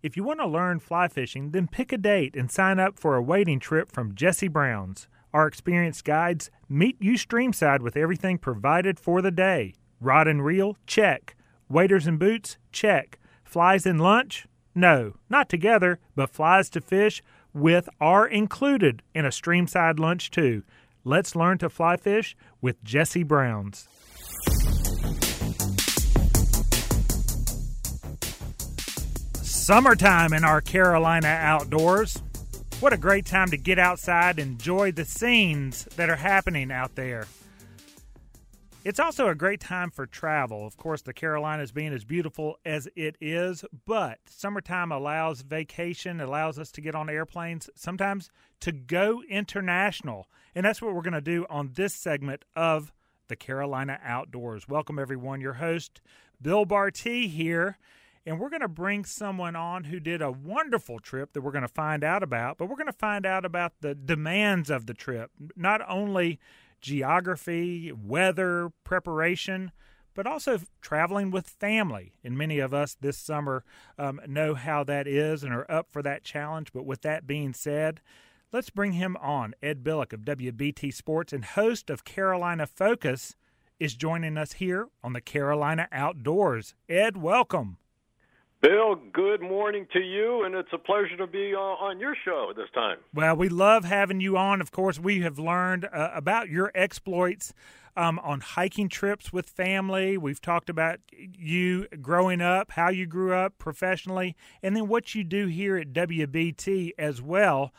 If you want to learn fly fishing, then pick a date and sign up for a wading trip from Jesse Brown's. Our experienced guides meet you streamside with everything provided for the day. Rod and reel? Check. Waders and boots? Check. Flies and lunch? No, not together, but flies to fish with are included in a streamside lunch too. Let's learn to fly fish with Jesse Browns. Summertime in our Carolina outdoors. What a great time to get outside and enjoy the scenes that are happening out there. It's also a great time for travel. Of course, the Carolinas being as beautiful as it is, but summertime allows vacation, allows us to get on airplanes, sometimes to go international. And that's what we're going to do on this segment of the Carolina Outdoors. Welcome, everyone. Your host, Bill Barty, here. And we're going to bring someone on who did a wonderful trip that we're going to find out about, but we're going to find out about the demands of the trip. Not only geography, weather, preparation, but also traveling with family. And many of us this summer um, know how that is and are up for that challenge. But with that being said, let's bring him on. Ed Billick of WBT Sports and host of Carolina Focus is joining us here on the Carolina Outdoors. Ed, welcome. Bill, good morning to you, and it's a pleasure to be on your show this time. Well, we love having you on. Of course, we have learned uh, about your exploits um, on hiking trips with family. We've talked about you growing up, how you grew up professionally, and then what you do here at WBT as well.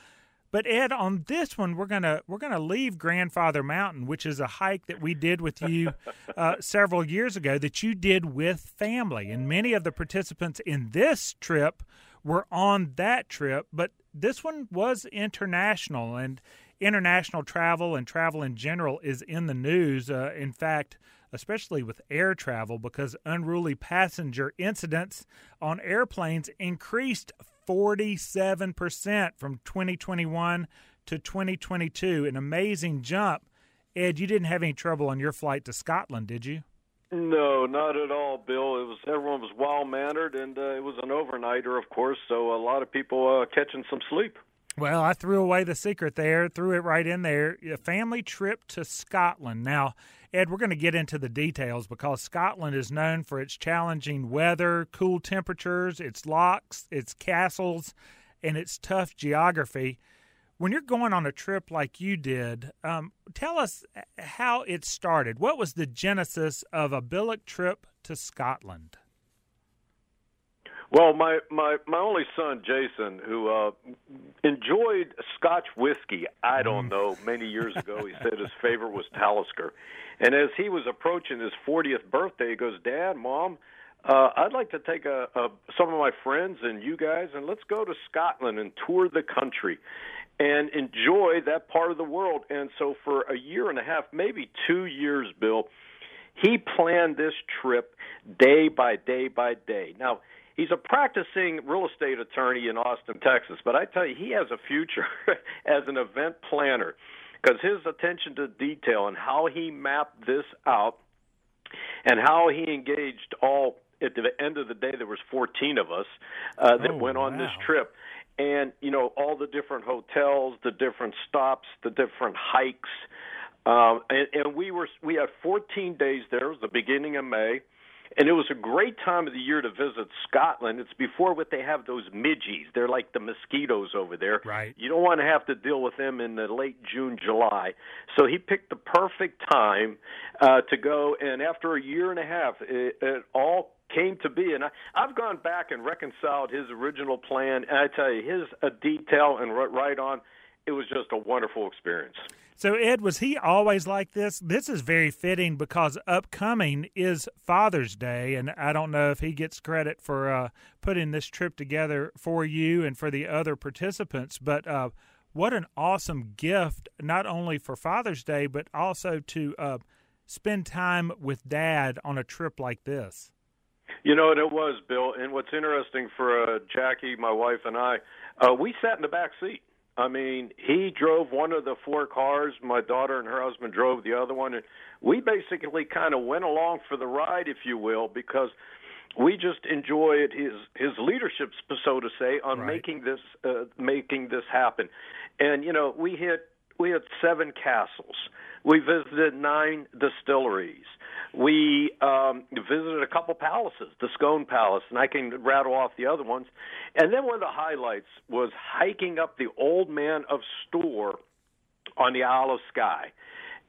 But Ed, on this one, we're gonna we're gonna leave Grandfather Mountain, which is a hike that we did with you uh, several years ago that you did with family, and many of the participants in this trip were on that trip. But this one was international, and international travel and travel in general is in the news. Uh, in fact, especially with air travel, because unruly passenger incidents on airplanes increased 47% from 2021 to 2022, an amazing jump. Ed, you didn't have any trouble on your flight to Scotland, did you? No, not at all, Bill. It was everyone was well mannered, and uh, it was an overnighter, of course. So a lot of people uh, catching some sleep. Well, I threw away the secret there, threw it right in there. A family trip to Scotland. Now, Ed, we're going to get into the details because Scotland is known for its challenging weather, cool temperatures, its lochs, its castles, and its tough geography. When you're going on a trip like you did, um, tell us how it started. What was the genesis of a Billick trip to Scotland? Well, my my my only son Jason, who uh, enjoyed Scotch whiskey, I don't mm. know, many years ago, he said his favorite was Talisker, and as he was approaching his 40th birthday, he goes, "Dad, Mom, uh, I'd like to take a, a some of my friends and you guys, and let's go to Scotland and tour the country." And enjoy that part of the world. And so, for a year and a half, maybe two years, Bill, he planned this trip day by day by day. Now, he's a practicing real estate attorney in Austin, Texas. But I tell you, he has a future as an event planner because his attention to detail and how he mapped this out and how he engaged all at the end of the day there was 14 of us uh, that oh, went on wow. this trip and you know all the different hotels the different stops the different hikes um, and, and we were we had 14 days there it was the beginning of may and it was a great time of the year to visit Scotland. It's before what they have those midges. They're like the mosquitoes over there. Right. You don't want to have to deal with them in the late June, July. So he picked the perfect time uh, to go. And after a year and a half, it, it all came to be. And I, I've gone back and reconciled his original plan. And I tell you, his uh, detail and right on, it was just a wonderful experience. So, Ed, was he always like this? This is very fitting because upcoming is Father's Day, and I don't know if he gets credit for uh, putting this trip together for you and for the other participants. But uh, what an awesome gift, not only for Father's Day, but also to uh, spend time with Dad on a trip like this. You know, and it was, Bill. And what's interesting for uh, Jackie, my wife, and I, uh, we sat in the back seat I mean, he drove one of the four cars. My daughter and her husband drove the other one, and we basically kind of went along for the ride, if you will, because we just enjoyed his his leadership, so to say, on Right. making this uh, making this happen. And you know, we hit we had seven castles. We visited nine distilleries. We um, visited a couple palaces, the Scone Palace, and I can rattle off the other ones. And then one of the highlights was hiking up the Old Man of Storr on the Isle of Skye.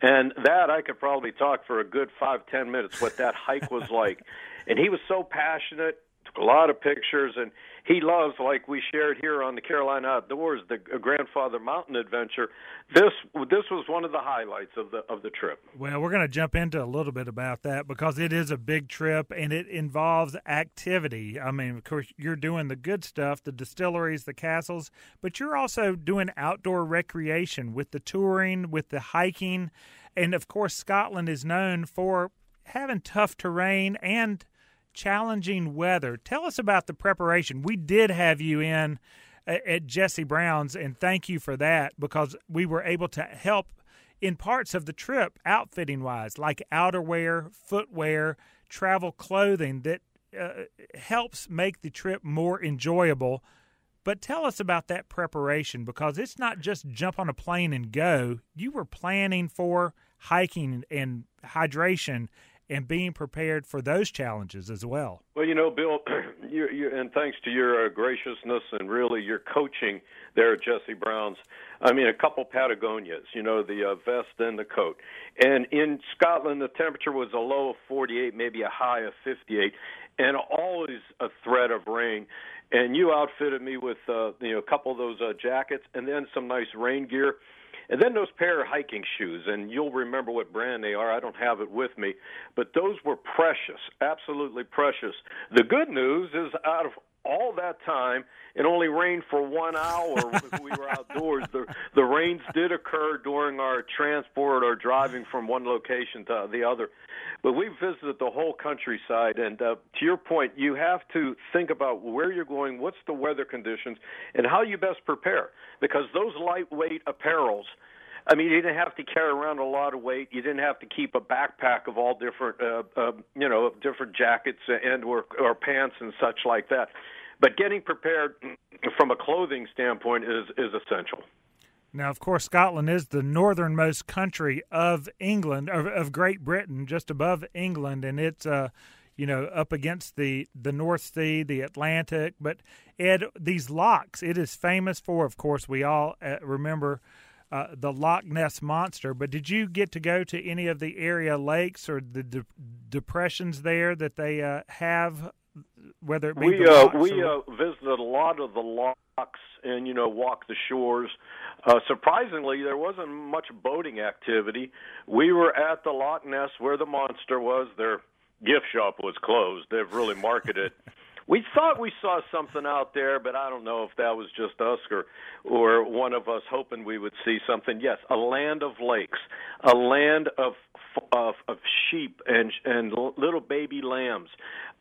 And that I could probably talk for a good five, ten minutes what that hike was like. And he was so passionate, took a lot of pictures, and he loves, like we shared here on the Carolina Outdoors, the Grandfather Mountain Adventure. This this was one of the highlights of the of the trip. Well, we're going to jump into a little bit about that because it is a big trip and it involves activity. I mean, of course, you're doing the good stuff, the distilleries, the castles, but you're also doing outdoor recreation with the touring, with the hiking. And of course, Scotland is known for having tough terrain and challenging weather. Tell us about the preparation. We did have you in at Jesse Brown's, and thank you for that because we were able to help in parts of the trip, outfitting wise, like outerwear, footwear, travel clothing that uh, helps make the trip more enjoyable. But tell us about that preparation because it's not just jump on a plane and go. You were planning for hiking and hydration and being prepared for those challenges as well. Well, you know, Bill, you, you, and thanks to your uh, graciousness and really your coaching there at Jesse Brown's. I mean, a couple Patagonias, you know, the uh, vest and the coat. And in Scotland, the temperature was a low of 48, maybe a high of 58, and always a threat of rain. And you outfitted me with, uh, you know, a couple of those uh, jackets and then some nice rain gear. And then those pair of hiking shoes, and you'll remember what brand they are. I don't have it with me, but those were precious, absolutely precious. The good news is, out of all that time, it only rained for one hour we were outdoors. The the rains did occur during our transport or driving from one location to the other, but we visited the whole countryside. And uh, to your point, you have to think about where you're going, what's the weather conditions, and how you best prepare. Because those lightweight apparels, I mean, you didn't have to carry around a lot of weight. You didn't have to keep a backpack of all different, uh, uh, you know, of different jackets and or, or pants and such like that. But getting prepared from a clothing standpoint is is essential. Now, of course, Scotland is the northernmost country of England, of, of Great Britain, just above England, and it's uh, you know, up against the the North Sea, the Atlantic. But Ed, these lochs, it is famous for. Of course, we all uh, remember. Uh, the Loch Ness monster, but did you get to go to any of the area lakes or the de- depressions there that they uh, have? Whether it be we uh, we or- uh, visited a lot of the lochs and you know walked the shores. Uh, surprisingly, there wasn't much boating activity. We were at the Loch Ness where the monster was. Their gift shop was closed. They've really marketed. We thought we saw something out there, but I don't know if that was just us or or one of us hoping we would see something. Yes, a land of lakes, a land of of, of sheep and and little baby lambs,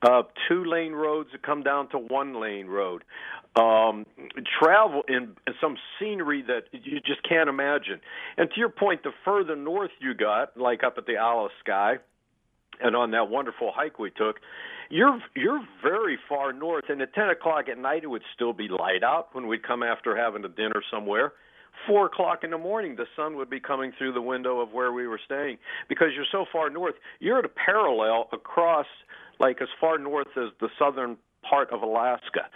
uh, two lane roads that come down to one lane road, um, travel in in some scenery that you just can't imagine. And to your point, the further north you got, like up at the Isle of Skye, and on that wonderful hike we took, you're you're very far north, and at ten o'clock at night it would still be light out when we'd come after having a dinner somewhere. Four o'clock in the morning, the sun would be coming through the window of where we were staying because you're so far north. You're at a parallel across, like as far north as the southern part of Alaska.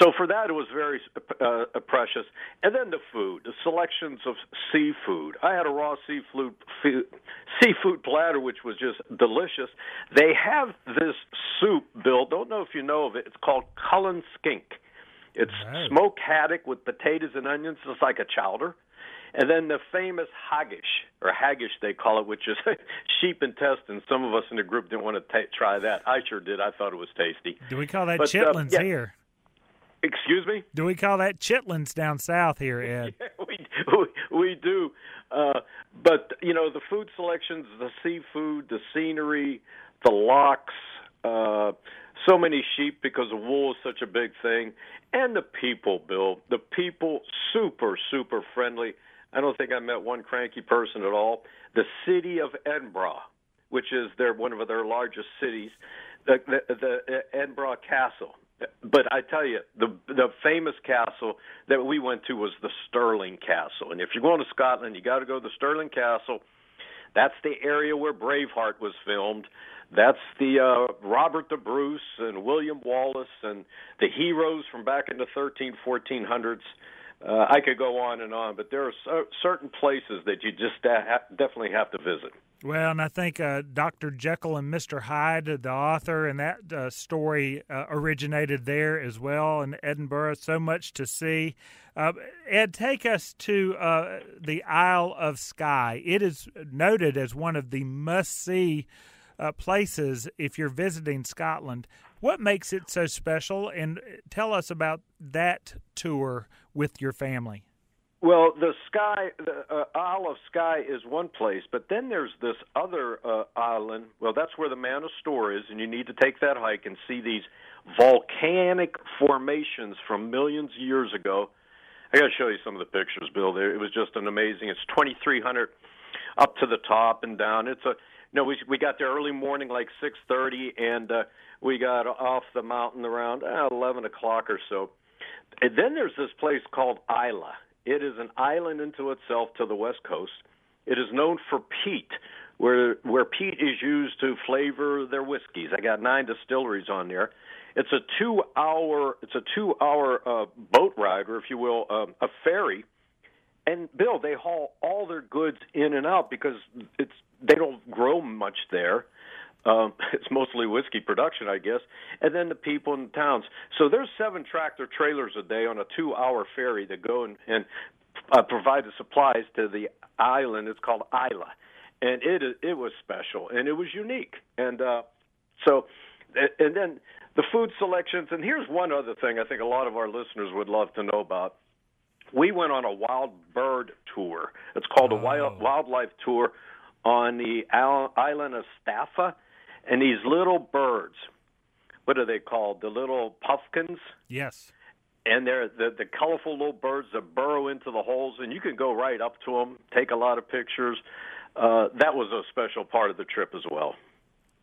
So for that, it was very uh, precious. And then the food, the selections of seafood. I had a raw seafood food, seafood platter, which was just delicious. They have this soup, Bill. Don't know if you know of it. It's called Cullen Skink. It's Right. smoked haddock with potatoes and onions. It's like a chowder. And then the famous haggis, or haggis they call it, which is sheep intestines. Some of us in the group didn't want to ta try that. I sure did. I thought it was tasty. Do we call that But, uh, chitlins yeah. here? Excuse me? Do we call that chitlins down south here, Ed? we, we we do, uh, but you know the food selections, the seafood, the scenery, the lochs, uh, so many sheep because the wool is such a big thing, and the people, Bill, the people super super friendly. I don't think I met one cranky person at all. The city of Edinburgh, which is their one of their largest cities, the, the, the Edinburgh Castle. But I tell you, the the famous castle that we went to was the Stirling Castle. And if you're going to Scotland, you got to go to the Stirling Castle. That's the area where Braveheart was filmed. That's the uh, Robert the Bruce and William Wallace and the heroes from back in the 13, 1400s. Uh, I could go on and on, but there are so, certain places that you just ha- definitely have to visit. Well, and I think uh, Dr. Jekyll and Mr. Hyde, the author, and that uh, story uh, originated there as well in Edinburgh. So much to see. Uh, Ed, take us to uh, the Isle of Skye. It is noted as one of the must see uh, places if you're visiting Scotland. What makes it so special? And tell us about that tour with your family. Well, the Skye, the uh, Isle of Skye is one place, but then there's this other uh, island. Well, that's where the Man of Storr is, and you need to take that hike and see these volcanic formations from millions of years ago. I got to show you some of the pictures, Bill. There, it was just an amazing. It's 2,300 up to the top and down. It's a no. We we got there early morning, like 6:30, and uh, we got off the mountain around uh, 11 o'clock or so. And then there's this place called Islay it is an island into itself to the west coast. It is known for peat, where where peat is used to flavor their whiskeys. I got nine distilleries on there. It's a two hour it's a two hour uh, boat ride, or if you will, um, a ferry. And Bill, they haul all their goods in and out because it's they don't grow much there. Um, it's mostly whiskey production, I guess, and then the people in the towns. So there's seven tractor trailers a day on a two-hour ferry that go and, and uh, provide the supplies to the island. It's called Islay, and it it was special and it was unique. And uh, so, and then the food selections. And here's one other thing I think a lot of our listeners would love to know about. We went on a wild bird tour. It's called oh. a wild, wildlife tour on the island of Staffa and these little birds, what are they called? The little puffins. Yes. And they're the, the colorful little birds that burrow into the holes, and you can go right up to them, take a lot of pictures. Uh, that was a special part of the trip as well.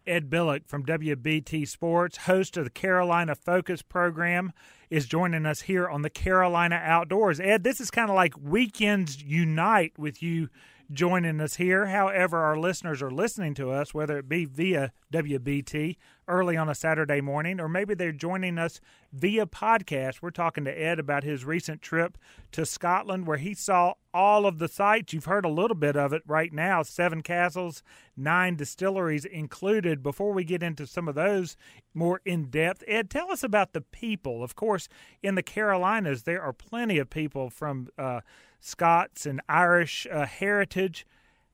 Ed Billick from WBT Sports, host of the Carolina Focus program, is joining us here on the Carolina Outdoors. Ed, this is kind of like Weekends Unite with you joining us here. However, our listeners are listening to us, whether it be via WBT early on a Saturday morning, or maybe they're joining us via podcast. We're talking to Ed about his recent trip to Scotland where he saw all of the sites. You've heard a little bit of it right now seven castles, nine distilleries included. Before we get into some of those more in depth, Ed, tell us about the people. Of course, in the Carolinas, there are plenty of people from uh, Scots and Irish uh, heritage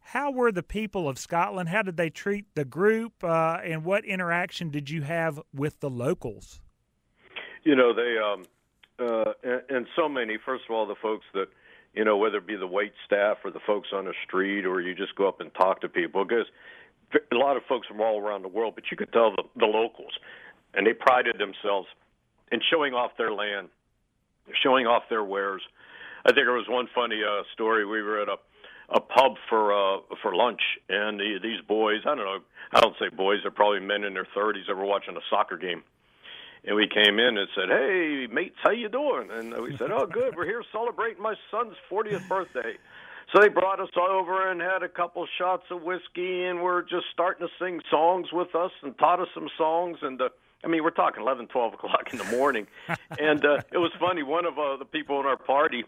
how were the people of Scotland? How did they treat the group? Uh, and what interaction did you have with the locals? You know, they, um, uh, and, and so many, first of all, the folks that, you know, whether it be the wait staff or the folks on the street or you just go up and talk to people, because a lot of folks from all around the world, but you could tell the, the locals, and they prided themselves in showing off their land, showing off their wares. I think there was one funny uh, story. We were at a a pub for uh for lunch. And the, these boys i don't know i don't say boys they're probably men in their thirties that were watching a soccer game. And we came in and said hey mates how you doing? And we said oh good. We're here celebrating my son's fortieth birthday. So they brought us over and had a couple shots of whiskey and were just starting to sing songs with us and taught us some songs. And uh I mean, we're talking eleven, twelve o'clock in the morning, and uh, it was funny. One of uh, the people in our party,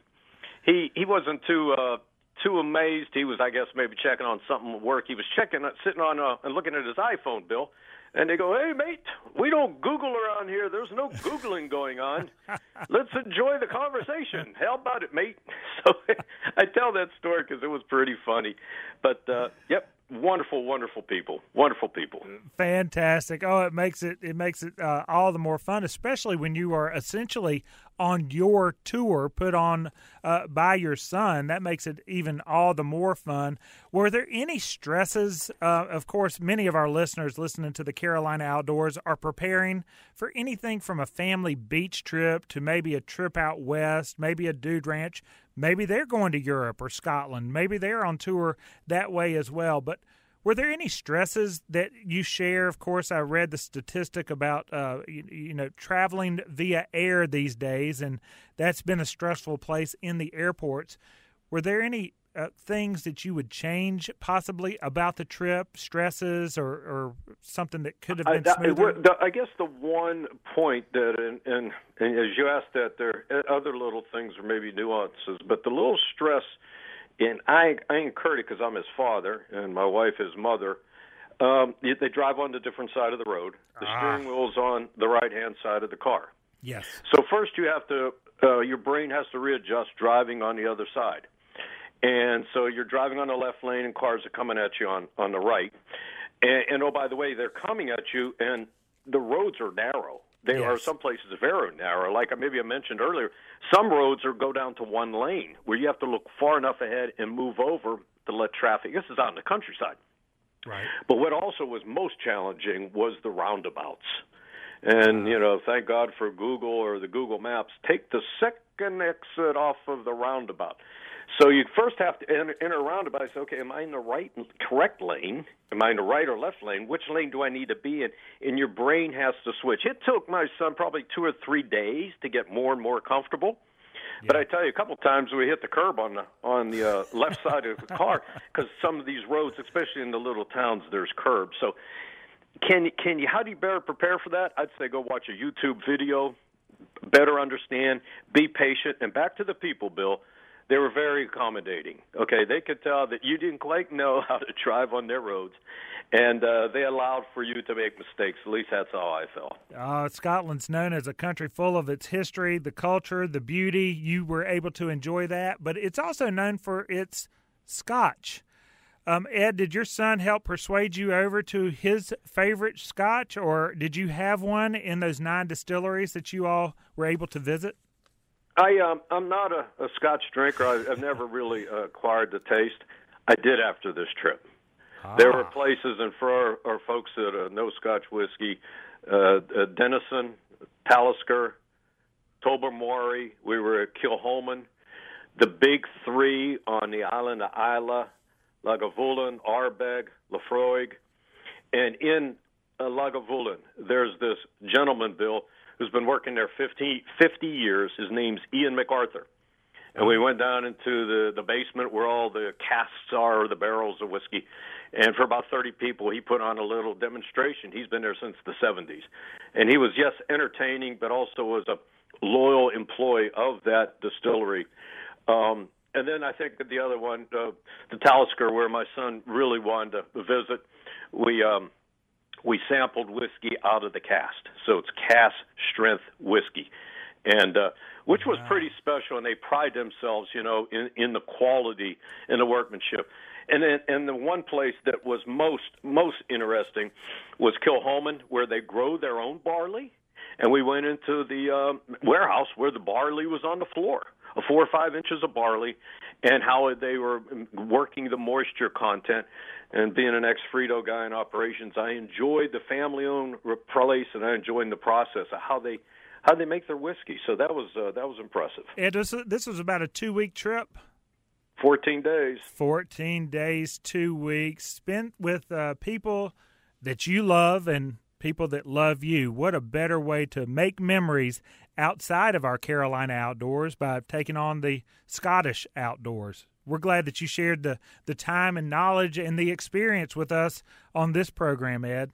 he he wasn't too uh, too amazed. He was, I guess, maybe checking on something at work. He was checking, sitting on uh, and looking at his iPhone, Bill. And they go, "Hey, mate, we don't Google around here. There's no googling going on. Let's enjoy the conversation. How about it, mate?" So I tell that story because it was pretty funny. But uh, yep, wonderful, wonderful people, wonderful people. Fantastic! Oh, it makes it it makes it uh, all the more fun, especially when you are essentially on your tour put on uh, by your son. That makes it even all the more fun. Were there any stresses? Uh, of course, many of our listeners listening to the Carolina Outdoors are preparing for anything from a family beach trip to maybe a trip out west, maybe a dude ranch. Maybe they're going to Europe or Scotland. Maybe they're on tour that way as well. But Were there any stresses that you share? Of course, I read the statistic about uh, you, you, know traveling via air these days, and that's been a stressful place in the airports. Were there any uh, things that you would change possibly about the trip, stresses, or, or something that could have been I, smoother? I, I guess the one point that, and, and, and as you asked that, there are other little things or maybe nuances, but the little stress – and I I incurred it because I'm his father and my wife his mother. Um, they drive on the different side of the road. The ah. steering wheel's on the right hand side of the car. Yes. So first you have to uh, your brain has to readjust driving on the other side. And so you're driving on the left lane and cars are coming at you on on the right. And, and oh by the way, they're coming at you and the roads are narrow. They yes. are some places very narrow. Like maybe I mentioned earlier, some roads are go down to one lane where you have to look far enough ahead and move over to let traffic. This is out in the countryside. Right. But what also was most challenging was the roundabouts. And uh-huh. you know, thank God for Google or the Google Maps. Take the second exit off of the roundabout. So you first have to enter, enter a roundabout. Say, okay, am I in the right, correct lane? Am I in the right or left lane? Which lane do I need to be in? And your brain has to switch. It took my son probably two or three days to get more and more comfortable. Yeah. But I tell you, a couple of times we hit the curb on the on the uh, left side of the car because some of these roads, especially in the little towns, there's curbs. So can can you? How do you better prepare for that? I'd say go watch a YouTube video, better understand, be patient, and back to the people, Bill they were very accommodating. Okay, they could tell that you didn't quite know how to drive on their roads, and uh, they allowed for you to make mistakes. At least that's how I felt. Uh, Scotland's known as a country full of its history, the culture, the beauty. You were able to enjoy that, but it's also known for its Scotch. Um, Ed, did your son help persuade you over to his favorite Scotch, or did you have one in those nine distilleries that you all were able to visit? I um, I'm not a, a Scotch drinker. I, I've never really uh, acquired the taste. I did after this trip. Ah. There were places, and for our, our folks that uh, know Scotch whiskey, uh, uh, Deanston, Talisker, Tobermory. We were at Kilchoman. The big three on the island of Islay, Lagavulin, Ardbeg, Laphroaig. And in uh, Lagavulin, there's this gentleman, Bill, who's been working there 50, 50 years. His name's Ian MacArthur. And we went down into the, the basement where all the casks are, the barrels of whiskey. And for about 30 people, he put on a little demonstration. He's been there since the 70s. And he was, yes, entertaining, but also was a loyal employee of that distillery. Um, and then I think that the other one, uh, the Talisker, where my son really wanted to visit, we um, we sampled whiskey out of the cask. So it's cask strength whiskey. And uh, which was pretty special, and they pride themselves, you know, in, in the quality and the workmanship. And then, and the one place that was most most interesting was Kilchoman, where they grow their own barley. And we went into the uh, warehouse where the barley was on the floor, four or five inches of barley, and how they were working the moisture content and being an ex Frito guy in operations, I enjoyed the family owned place and I enjoyed the process of how they how they make their whiskey. So that was uh, that was impressive. And this, this was about a two week trip. Fourteen days. Fourteen days, two weeks spent with uh, people that you love and people that love you. What a better way to make memories outside of our Carolina outdoors by taking on the Scottish outdoors we're glad that you shared the, the time and knowledge and the experience with us on this program, Ed.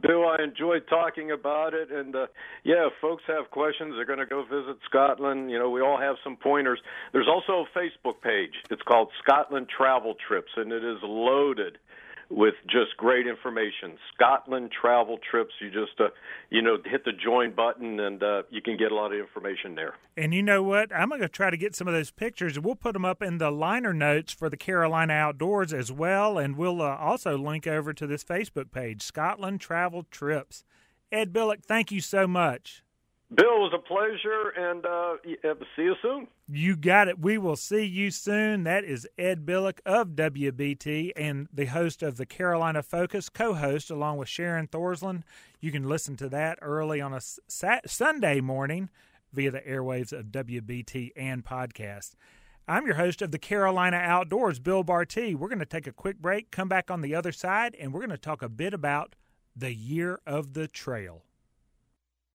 Bill, I enjoyed talking about it, and uh, yeah, if folks have questions, they're going to go visit Scotland. You know, we all have some pointers. There's also a Facebook page. It's called Scotland Travel Trips, and it is loaded with just great information. Scotland travel trips. You just uh, you know hit the join button and uh, you can get a lot of information there. And you know what? I'm going to try to get some of those pictures. We'll put them up in the liner notes for the Carolina Outdoors as well, and we'll uh, also link over to this Facebook page, Scotland Travel Trips. Ed Billick, thank you so much. Bill, was a pleasure, and uh, see you soon. You got it. We will see you soon. That is Ed Billick of WBT and the host of the Carolina Focus, co host along with Sharon Thorsland. You can listen to that early on a Sunday morning via the airwaves of WBT and podcast. I'm your host of the Carolina Outdoors, Bill Barty. We're going to take a quick break, come back on the other side, and we're going to talk a bit about the year of the trail.